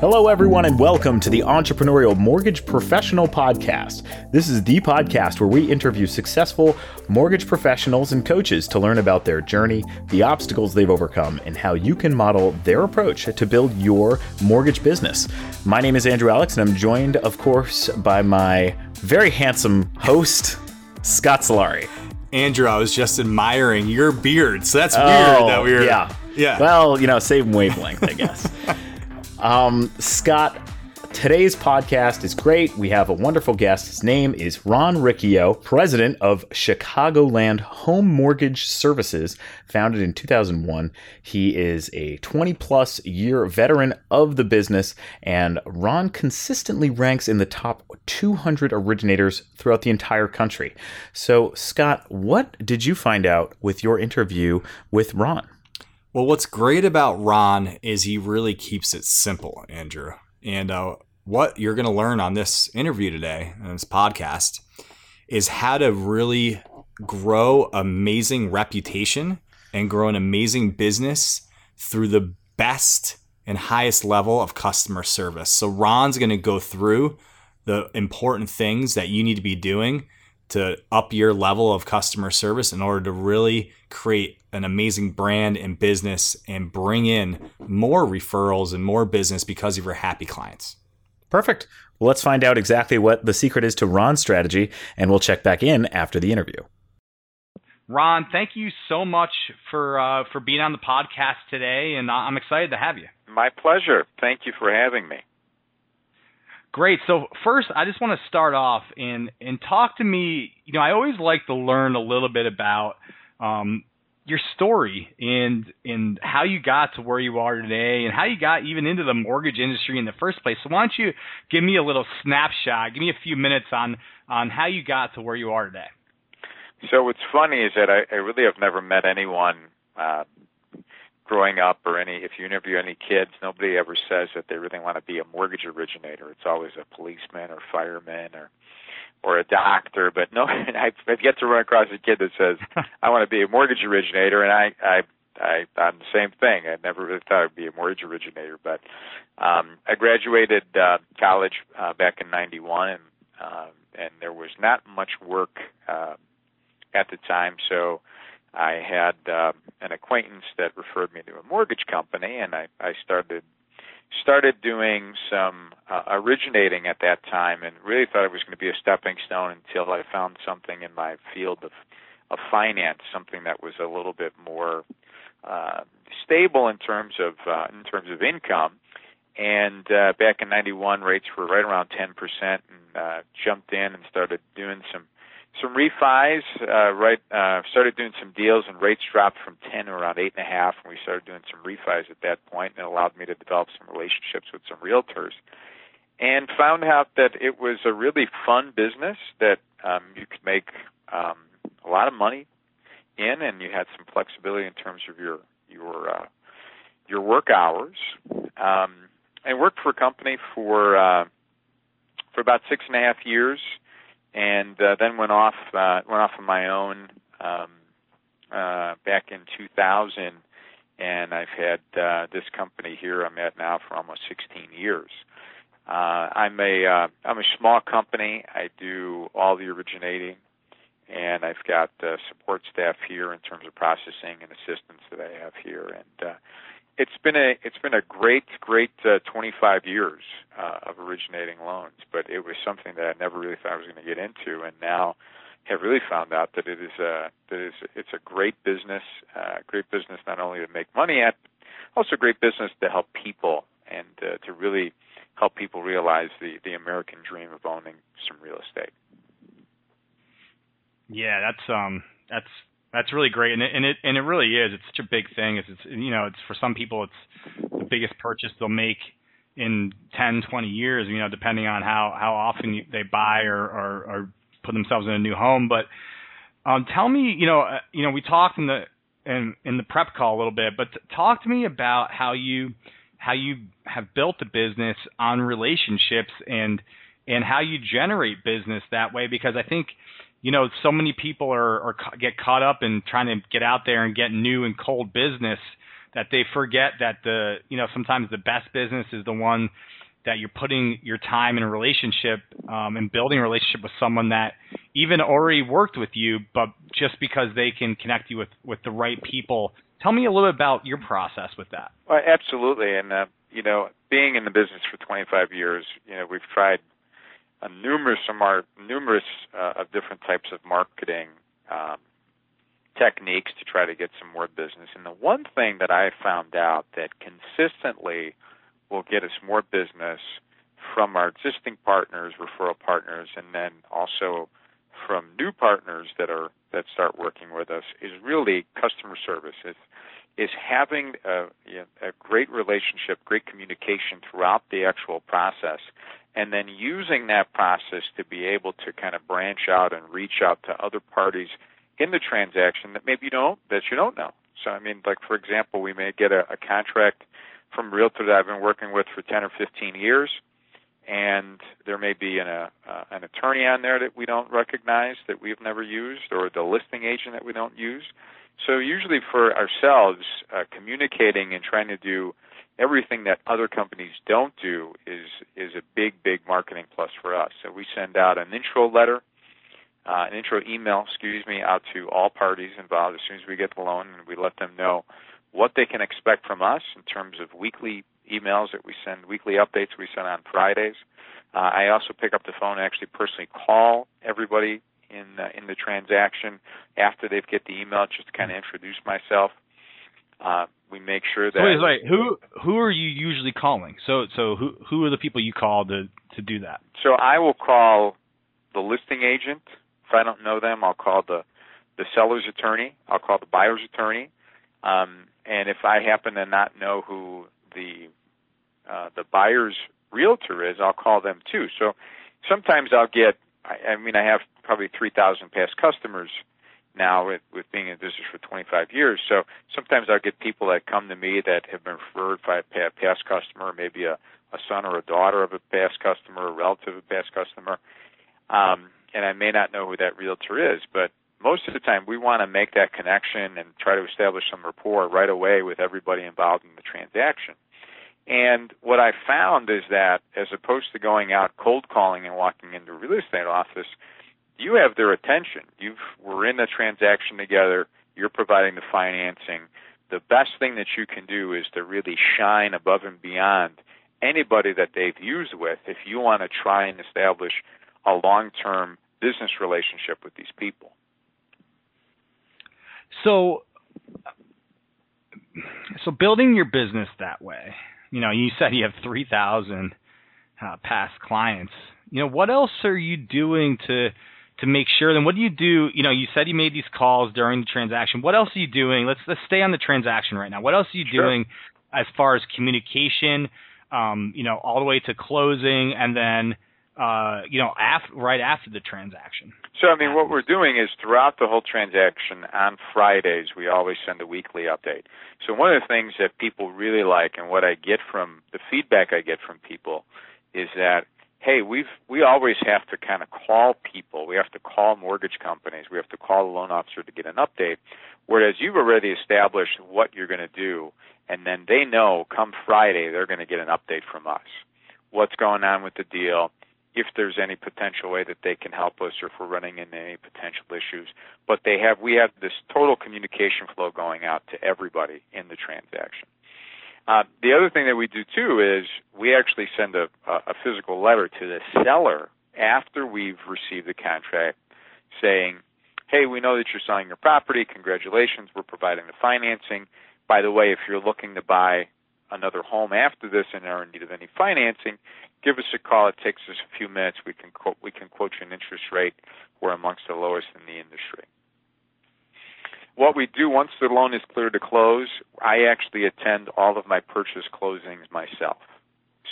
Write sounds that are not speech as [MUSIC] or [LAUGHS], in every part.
Hello, everyone, and welcome to the Entrepreneurial Mortgage Professional Podcast. This is the podcast where we interview successful mortgage professionals and coaches to learn about their journey, the obstacles they've overcome, and how you can model their approach to build your mortgage business. My name is Andrew Alix, and I'm joined, of course, by my very handsome host, Scott Sillari. Andrew, I was just admiring your beard, so that's weird oh, that we are Yeah. Yeah. Well, you know, same wavelength, I guess. [LAUGHS] Um, Scott, today's podcast is great. We have a wonderful guest. His name is Ron Ricchio, president of Chicagoland Home Mortgage Services, founded in 2001. He is a 20 plus year veteran of the business, and Ron consistently ranks in the top 200 originators throughout the entire country. So, Scott, what did you find out with your interview with Ron? Well, what's great about Ron is he really keeps it simple, Andrew. And uh, what you're going to learn on this interview today, on this podcast, is how to really grow amazing reputation and grow an amazing business through the best and highest level of customer service. So Ron's going to go through the important things that you need to be doing to up your level of customer service in order to really create an amazing brand and business and bring in more referrals and more business because of your happy clients. Perfect. Well, let's find out exactly what the secret is to Ron's strategy, and we'll check back in after the interview. Ron, thank you so much for uh, for being on the podcast today, and I'm excited to have you. My pleasure. Thank you for having me. Great. So first, I just want to start off and and talk to me. You know, I always like to learn a little bit about um, your story and and how you got to where you are today and how you got even into the mortgage industry in the first place. So why don't you give me a little snapshot, give me a few minutes on on how you got to where you are today. So what's funny is that I, I really have never met anyone uh, growing up or any if you interview any kids nobody ever says that they really want to be a mortgage originator it's always a policeman or fireman or or a doctor but no i've, I've yet to run across a kid that says [LAUGHS] i want to be a mortgage originator and i i I, I'm the same thing. I never really thought I'd be a mortgage originator, but um, I graduated uh, college uh, back in '91, and uh, and there was not much work uh, at the time. So I had uh, an acquaintance that referred me to a mortgage company, and I, I started started doing some uh, originating at that time, and really thought it was going to be a stepping stone until I found something in my field of of finance, something that was a little bit more uh, stable in terms of uh, in terms of income. And uh, back in '91, rates were right around 10%, and uh, jumped in and started doing some some refis. Uh, right, uh, started doing some deals, and rates dropped from ten to around eight and a half. And we started doing some refis at that point, and it allowed me to develop some relationships with some realtors, and found out that it was a really fun business that um, you could make um, a lot of money in, and you had some flexibility in terms of your your uh, your work hours. Um, and worked for a company for uh, for about six and a half years and uh, then went off uh, went off on my own um, uh, back in 2000, and I've had uh, this company here I'm at now for almost 16 years. Uh, I'm a uh, I'm a small company. I do all the originating, and I've got uh, support staff here in terms of processing and assistance that I have here, and uh, it's been a it's been a great great uh, 25 years uh, of originating loans, but it was something that I never really thought I was going to get into, and now have really found out that it is a that is it's a great business, uh, great business not only to make money at, also great business to help people and uh, to really help people realize the the American dream of owning some real estate. Yeah, that's um that's that's really great, and it, and it and it really is. It's such a big thing. It's, it's you know, it's for some people, it's the biggest purchase they'll make in 10, 20 years. You know, depending on how how often you, they buy or, or or put themselves in a new home. But um, tell me, you know, uh, you know, we talked in the in in the prep call a little bit, but t- talk to me about how you how you have built the business on relationships and and how you generate business that way because I think you know, so many people are, are get caught up in trying to get out there and get new and cold business that they forget that the, you know, sometimes the best business is the one that you're putting your time in a relationship um, and building a relationship with someone that even already worked with you, but just because they can connect you with with the right people. Tell me a little bit about your process with that. Well, absolutely, and uh, you know, being in the business for 25 years, you know, we've tried a numerous of numerous uh, of different types of marketing um, techniques to try to get some more business. And the one thing that I found out that consistently will get us more business from our existing partners, referral partners, and then also from new partners that are that start working with us is really customer service. It's, is having a, you know, a great relationship, great communication throughout the actual process, and then using that process to be able to kind of branch out and reach out to other parties in the transaction that maybe you don't that you don't know. So I mean, like for example, we may get a, a contract from a realtor that I've been working with for 10 or 15 years, and there may be an, uh, uh, an attorney on there that we don't recognize that we've never used, or the listing agent that we don't use. So usually for ourselves, uh, communicating and trying to do everything that other companies don't do is is a big big marketing plus for us. So we send out an intro letter, uh, an intro email, excuse me, out to all parties involved as soon as we get the loan, and we let them know what they can expect from us in terms of weekly emails that we send, weekly updates we send on Fridays. Uh, I also pick up the phone and actually personally call everybody in in the transaction after they've get the email, just to kind of introduce myself. Uh, we make sure that. So wait, wait, who who are you usually calling? So so who who are the people you call to to do that? So I will call the listing agent. If I don't know them, I'll call the the seller's attorney. I'll call the buyer's attorney. Um, and if I happen to not know who the uh, the buyer's realtor is, I'll call them too. So sometimes I'll get. I, I mean, I have probably 3,000 past customers now with, with being in business for 25 years. So sometimes I'll get people that come to me that have been referred by a past customer, maybe a, a son or a daughter of a past customer, a relative of a past customer. Um, and I may not know who that realtor is, but most of the time we want to make that connection and try to establish some rapport right away with everybody involved in the transaction. And what I found is that as opposed to going out cold calling and walking into a real estate office, you have their attention. You've we're in the transaction together. You're providing the financing. The best thing that you can do is to really shine above and beyond anybody that they've used with if you want to try and establish a long-term business relationship with these people. So so building your business that way. You know, you said you have 3,000 uh, past clients. You know, what else are you doing to to make sure then what do you do? You know you said you made these calls during the transaction. What else are you doing? Let's let's stay on the transaction right now. What else are you sure. doing as far as communication um, you know all the way to closing and then uh, you know after, right after the transaction? So i mean what we're doing is throughout the whole transaction on fridays we always send a weekly update. So one of the things that people really like and what i get from the feedback i get from people is that hey, we've we always have to kind of call people. We have to call mortgage companies. We have to call the loan officer to get an update. Whereas you've already established what you're going to do, and then they know come Friday they're going to get an update from us. What's going on with the deal? If there's any potential way that they can help us, or if we're running into any potential issues, but they have we have this total communication flow going out to everybody in the transaction. Uh, the other thing that we do too is we actually send a, a physical letter to the seller after we've received the contract saying, hey, we know that you're selling your property. Congratulations. We're providing the financing. By the way, if you're looking to buy another home after this and are in need of any financing, give us a call. It takes us a few minutes. We can quote, we can quote you an interest rate. We're amongst the lowest in the industry what we do once the loan is cleared to close, I actually attend all of my purchase closings myself.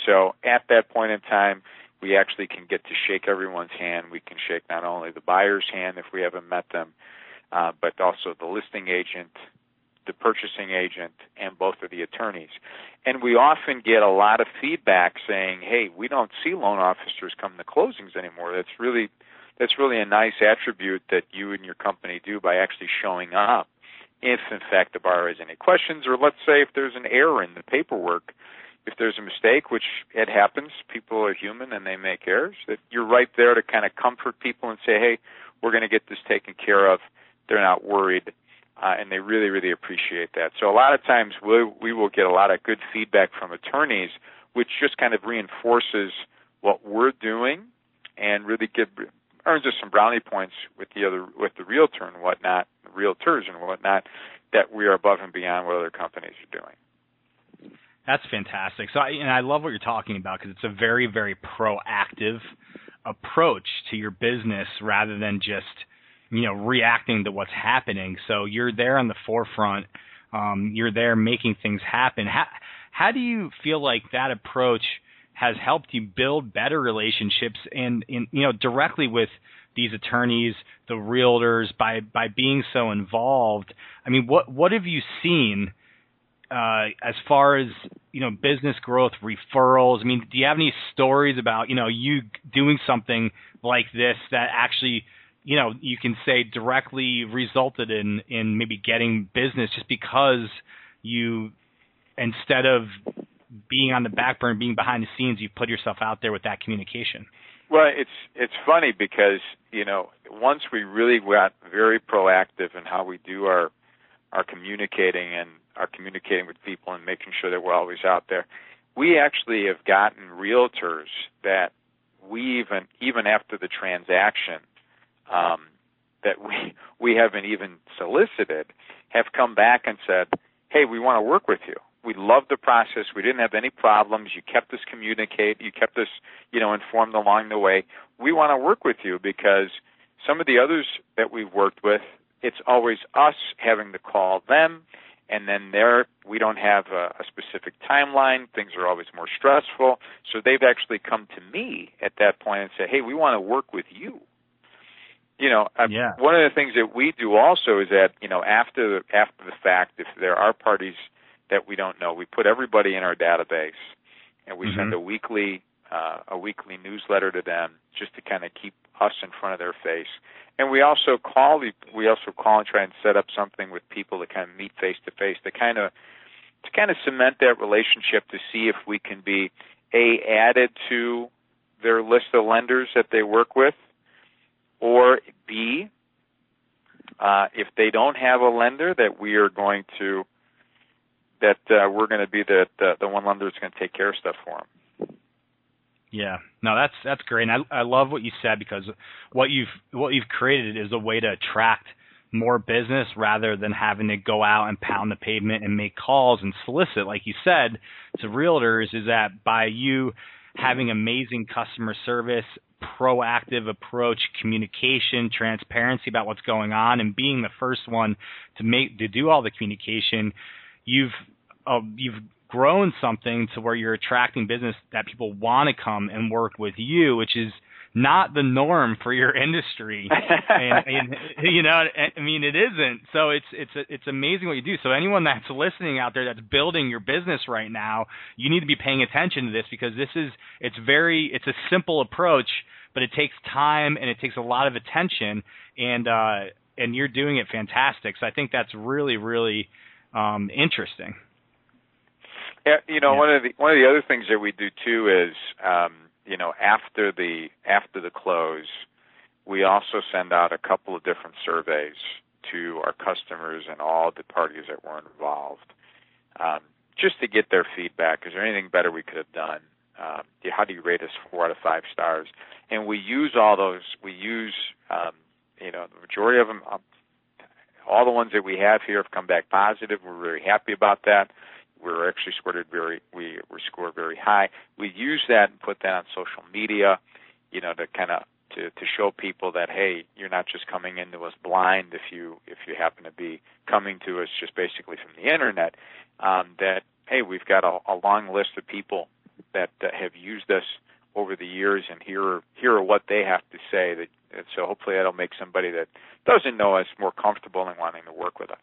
So at that point in time, we actually can get to shake everyone's hand. We can shake not only the buyer's hand if we haven't met them, uh, but also the listing agent, the purchasing agent, and both of the attorneys. And we often get a lot of feedback saying, "Hey, we don't see loan officers come to closings anymore. That's really that's really a nice attribute that you and your company do by actually showing up if in fact the bar has any questions or let's say if there's an error in the paperwork. If there's a mistake which it happens people are human and they make errors that you're right there to kind of comfort people and say hey we're going to get this taken care of. They're not worried uh, and they really really appreciate that. So a lot of times we we will get a lot of good feedback from attorneys which just kind of reinforces what we're doing and really give earns us some brownie points with the other with the realtor and whatnot, realtors and whatnot, that we are above and beyond what other companies are doing. That's fantastic. So, I, and I love what you're talking about because it's a very, very proactive approach to your business rather than just you know reacting to what's happening. So you're there on the forefront. Um, you're there making things happen. How how do you feel like that approach? Has helped you build better relationships and, you know directly with these attorneys, the realtors by by being so involved. I mean, what what have you seen uh, as far as you know business growth, referrals? I mean, do you have any stories about you know you doing something like this that actually you know you can say directly resulted in in maybe getting business just because you instead of being on the back burner, being behind the scenes, you put yourself out there with that communication. Well, it's it's funny because you know once we really got very proactive in how we do our our communicating and our communicating with people and making sure that we're always out there, we actually have gotten realtors that we even even after the transaction um, that we we haven't even solicited have come back and said, "Hey, we want to work with you." We loved the process. We didn't have any problems. You kept us communicate. You kept us, you know, informed along the way. We want to work with you because some of the others that we've worked with, it's always us having to call them, and then there we don't have a, a specific timeline. Things are always more stressful. So they've actually come to me at that point and say, "Hey, we want to work with you." You know, yeah. one of the things that we do also is that you know after after the fact, if there are parties that we don't know. We put everybody in our database, and we mm-hmm. send a weekly uh, a weekly newsletter to them just to kind of keep us in front of their face. And we also call the, we also call and try and set up something with people to kind of meet face to face to kind of to kind of cement that relationship to see if we can be a added to their list of lenders that they work with, or b uh, if they don't have a lender that we are going to that uh, we're going to be the, the the one lender that's going to take care of stuff for them. Yeah, no, that's that's great. And I I love what you said because what you've what you've created is a way to attract more business rather than having to go out and pound the pavement and make calls and solicit, like you said, to realtors. Is that by you having amazing customer service, proactive approach, communication, transparency about what's going on, and being the first one to make to do all the communication, you've uh, you've grown something to where you're attracting business that people want to come and work with you, which is not the norm for your industry. [LAUGHS] and, and, you know, I mean, it isn't. So it's it's it's amazing what you do. So anyone that's listening out there that's building your business right now, you need to be paying attention to this because this is it's very it's a simple approach, but it takes time and it takes a lot of attention and uh and you're doing it fantastic. So I think that's really really um, interesting. You know, yeah. one of the one of the other things that we do too is, um, you know, after the after the close, we also send out a couple of different surveys to our customers and all the parties that were involved, um, just to get their feedback. Is there anything better we could have done? Um, how do you rate us four out of five stars? And we use all those. We use, um, you know, the majority of them. All the ones that we have here have come back positive. We're very happy about that. We're actually scored very we were scored very high. We use that and put that on social media, you know, to kind of to to show people that hey, you're not just coming into us blind if you if you happen to be coming to us just basically from the internet. Um, that hey, we've got a, a long list of people that have used us over the years, and here here are what they have to say. That and so hopefully that'll make somebody that doesn't know us more comfortable in wanting to work with us.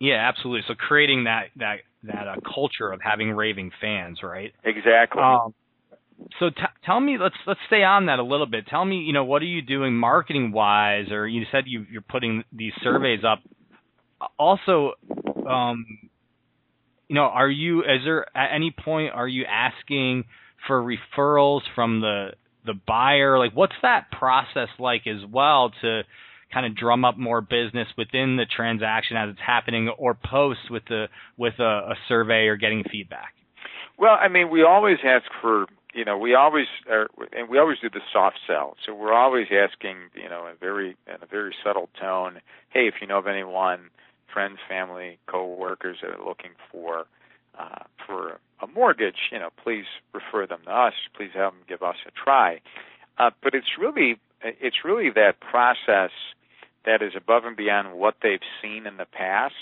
Yeah, absolutely. So creating that that that uh, culture of having raving fans, right? Exactly. Um, so t- tell me let's let's stay on that a little bit. Tell me, you know, what are you doing marketing wise, or you said you, you're putting these surveys up. Also, um, you know, are you is there at any point are you asking for referrals from the the buyer? Like, what's that process like as well to kind of drum up more business within the transaction as it's happening, or post with the with a, a survey or getting feedback? Well, I mean, we always ask for you know, we always are, and we always do the soft sell. So we're always asking, you know, in a very in a very subtle tone, hey, if you know of anyone, friends, family, coworkers that are looking for uh, for a mortgage, you know, please refer them to us. Please have them give us a try. Uh, but it's really it's really that process that is above and beyond what they've seen in the past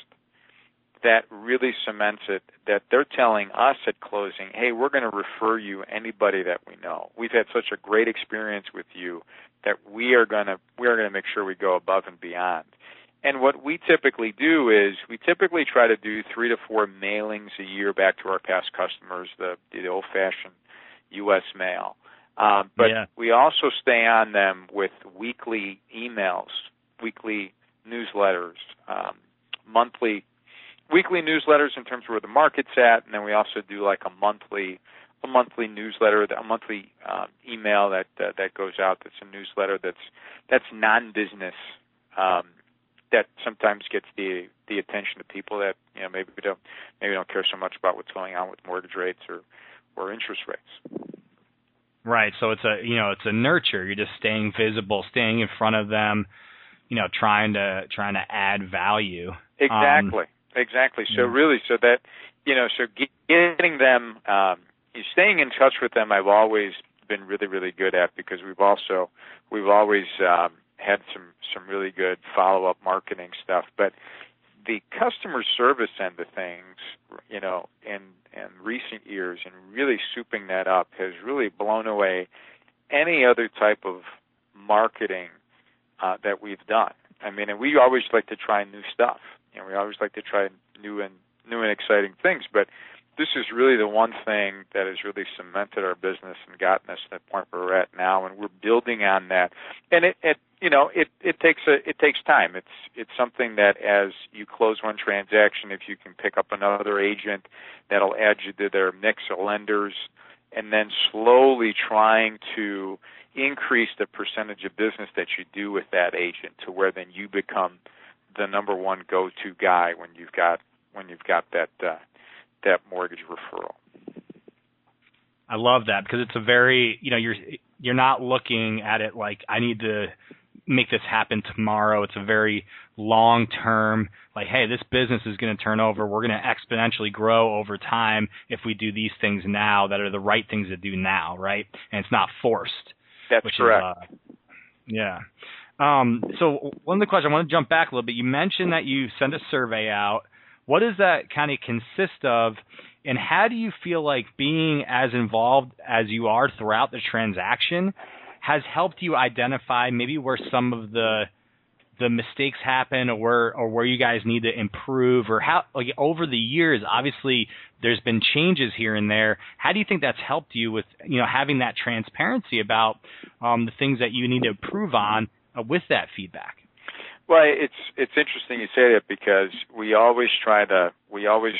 that really cements it that they're telling us at closing, hey, we're going to refer you anybody that we know. We've had such a great experience with you that we are going to we are going to make sure we go above and beyond. And what we typically do is we typically try to do three to four mailings a year back to our past customers, the, the old-fashioned U.S. mail. Um, but yeah. we also stay on them with weekly emails, weekly newsletters, um, monthly weekly newsletters in terms of where the market's at, and then we also do like a monthly a monthly newsletter, a monthly um, email that uh, that goes out. That's a newsletter that's that's non-business. Um, that sometimes gets the the attention of people that you know maybe don't maybe don't care so much about what's going on with mortgage rates or or interest rates. Right. So it's a you know it's a nurture. You're just staying visible, staying in front of them, you know, trying to trying to add value. Exactly. Um, exactly. So yeah. really, so that you know, so getting them, um, staying in touch with them, I've always been really, really good at because we've also we've always um, had some some really good follow up marketing stuff, but the customer service end of things, you know, in in recent years, and really souping that up has really blown away any other type of marketing uh, that we've done. I mean, and we always like to try new stuff. and we always like to try new and new and exciting things, but this is really the one thing that has really cemented our business and gotten us to the point where we're at now, and we're building on that. And it, it you know, it it takes a it takes time. It's it's something that as you close one transaction, if you can pick up another agent, that'll add you to their mix of lenders, and then slowly trying to increase the percentage of business that you do with that agent to where then you become the number one go-to guy when you've got when you've got that uh, that mortgage referral. I love that because it's a very you know you're you're not looking at it like I need to make this happen tomorrow. It's a very long term like hey this business is going to turn over. We're going to exponentially grow over time if we do these things now that are the right things to do now, right? And it's not forced. That's correct. Is, uh, yeah. Um, so one of the questions I want to jump back a little bit. You mentioned that you sent a survey out. What does that kind of consist of? And how do you feel like being as involved as you are throughout the transaction has helped you identify maybe where some of the the mistakes happen or where or where you guys need to improve or how like over the years obviously there's been changes here and there how do you think that's helped you with you know having that transparency about um, the things that you need to improve on uh, with that feedback well, it's it's interesting you say that because we always try to we always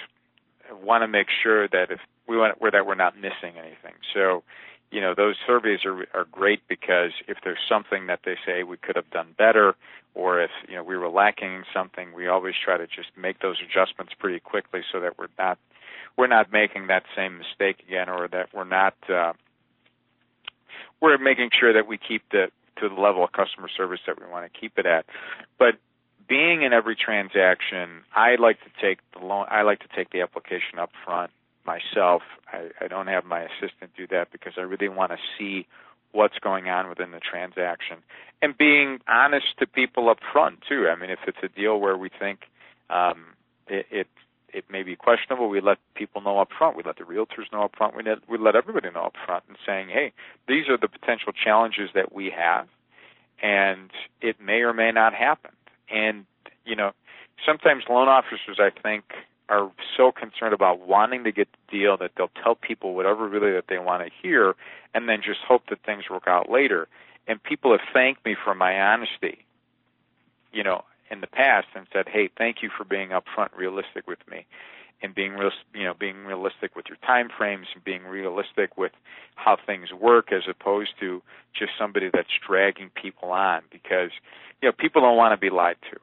want to make sure that if we want that we're not missing anything. So, you know, those surveys are are great because if there's something that they say we could have done better, or if you know we were lacking something, we always try to just make those adjustments pretty quickly so that we're not we're not making that same mistake again, or that we're not. Uh, we're making sure that we keep the to the level of customer service that we want to keep it at. But being in every transaction, I like to take the loan. I like to take the application up front myself. I, I don't have my assistant do that because I really want to see what's going on within the transaction and being honest to people up front too. I mean, if it's a deal where we think um, it, it it may be questionable, we let people know up front. We let the realtors know up front. We let, we let everybody know up front and saying, hey, these are the potential challenges that we have, and it may or may not happen. And, you know, sometimes loan officers, I think, are so concerned about wanting to get the deal that they'll tell people whatever really that they want to hear and then just hope that things work out later. And people have thanked me for my honesty, you know, in the past and said, "Hey, thank you for being upfront, realistic with me." and being real, you know, being realistic with your time frames and being realistic with how things work, as opposed to just somebody that's dragging people on because you know people don't want to be lied to.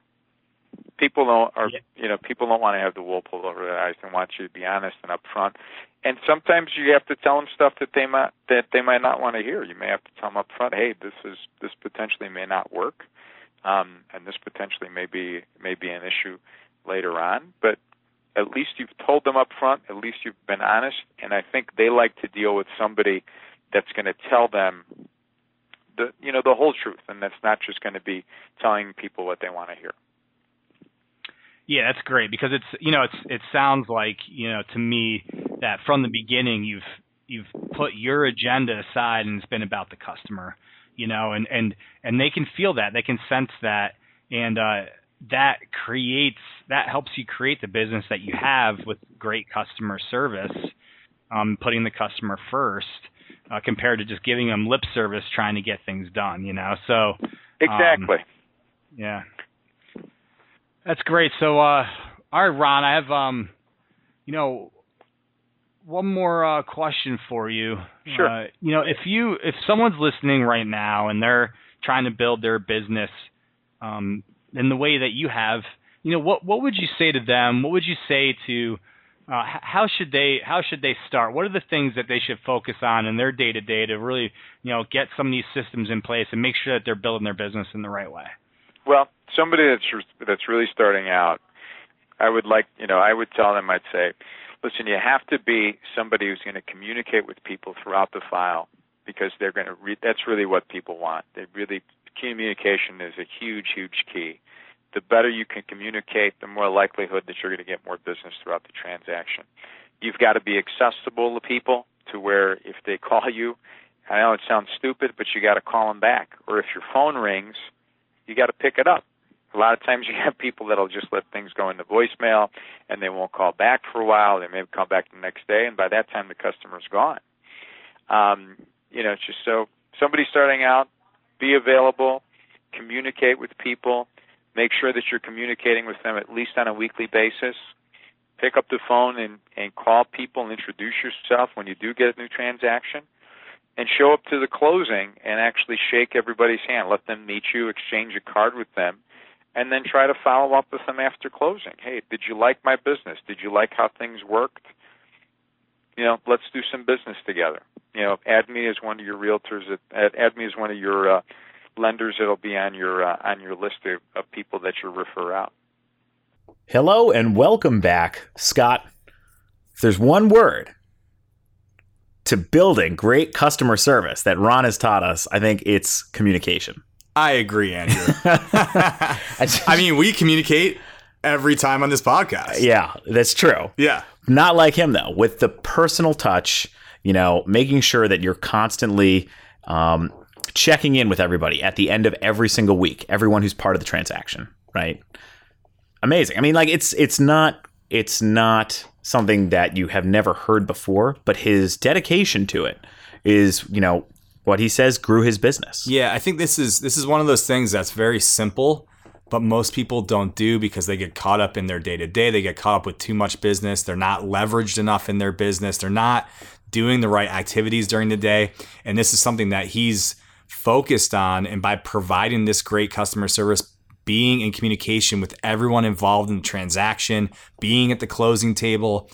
People don't, or yeah. you know, people don't want to have the wool pulled over their eyes and want you to be honest and upfront. And sometimes you have to tell them stuff that they might that they might not want to hear. You may have to tell them upfront, hey, this is this potentially may not work, um, and this potentially may be may be an issue later on. But at least you've told them up front, at least you've been honest, and I think they like to deal with somebody that's going to tell them the you know the whole truth, and that's not just going to be telling people what they want to hear. Yeah, that's great because it's you know it's it sounds like you know to me that from the beginning you've you've put your agenda aside and it's been about the customer, you know, and and and they can feel that they can sense that and uh that creates that helps you create the business that you have with great customer service, um, putting the customer first, uh, compared to just giving them lip service trying to get things done. You know, so exactly. Um, yeah, that's great. So, uh, all right, Ron, I have um, you know, one more uh, question for you. Sure. Uh, you know, if you if someone's listening right now and they're trying to build their business, um, in the way that you have, you know, what what would you say to them? What would you say to uh, how should they how should they start? What are the things that they should focus on in their day to day to really you know get some of these systems in place and make sure that they're building their business in the right way? Well, somebody that's that's really starting out, I would like you know I would tell them I'd say, listen, you have to be somebody who's going to communicate with people throughout the file because they're going to read. That's really what people want. They really communication is a huge, huge key. The better you can communicate, the more likelihood that you're going to get more business throughout the transaction. You've got to be accessible to people to where if they call you, I know it sounds stupid, but you got to call them back. Or if your phone rings, you got to pick it up. A lot of times [LAUGHS] you have people that'll just let things go into voicemail and they won't call back for a while. They may call back the next day, and by that time the customer's gone. Um, you know, it's just so somebody starting out, be available, communicate with people, make sure that you're communicating with them at least on a weekly basis. Pick up the phone and, and call people and introduce yourself when you do get a new transaction. And show up to the closing and actually shake everybody's hand. Let them meet you, exchange a card with them, and then try to follow up with them after closing. Hey, did you like my business? Did you like how things worked? You know, let's do some business together you know, add me as one of your realtors. Add, add me as one of your uh, lenders that'll be on your uh, on your list of, of people that you refer out. Hello and welcome back, Scott. If there's one word to building great customer service that Ron has taught us, I think it's communication. I agree, Andrew. [LAUGHS] [LAUGHS] I mean, we communicate every time on this podcast. Yeah, that's true. Yeah. Not like him though, with the personal touch you know, making sure that you're constantly um, checking in with everybody at the end of every single week, everyone who's part of the transaction, right? Amazing. I mean, like it's it's not it's not something that you have never heard before, but his dedication to it is, you know, what he says grew his business. Yeah, I think this is this is one of those things that's very simple, but most people don't do because they get caught up in their day to day. They get caught up with too much business. They're not leveraged enough in their business. They're not doing the right activities during the day. And this is something that he's focused on. And by providing this great customer service, being in communication with everyone involved in the transaction, being at the closing table,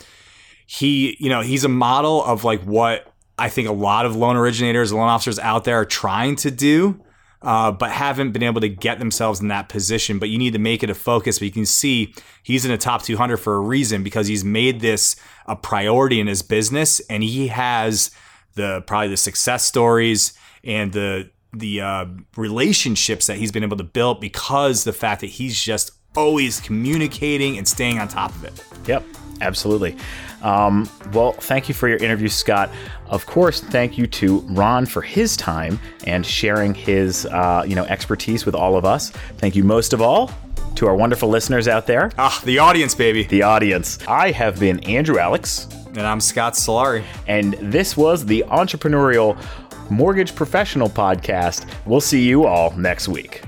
he, you know, he's a model of like what I think a lot of loan originators, loan officers out there are trying to do uh, but haven't been able to get themselves in that position. But you need to make it a focus. But you can see he's in the top 200 for a reason because he's made this a priority in his business, and he has the probably the success stories and the the uh, relationships that he's been able to build because the fact that he's just always communicating and staying on top of it. Yep, absolutely. Um, well, thank you for your interview, Scott. Of course, thank you to Ron for his time and sharing his, uh, you know, expertise with all of us. Thank you most of all To our wonderful listeners out there, Ah, the audience, baby. the audience, I have been Andrew Alix, And I'm Scott Sillari. and this was the Entrepreneurial Mortgage Professional Podcast. We'll see you all next week.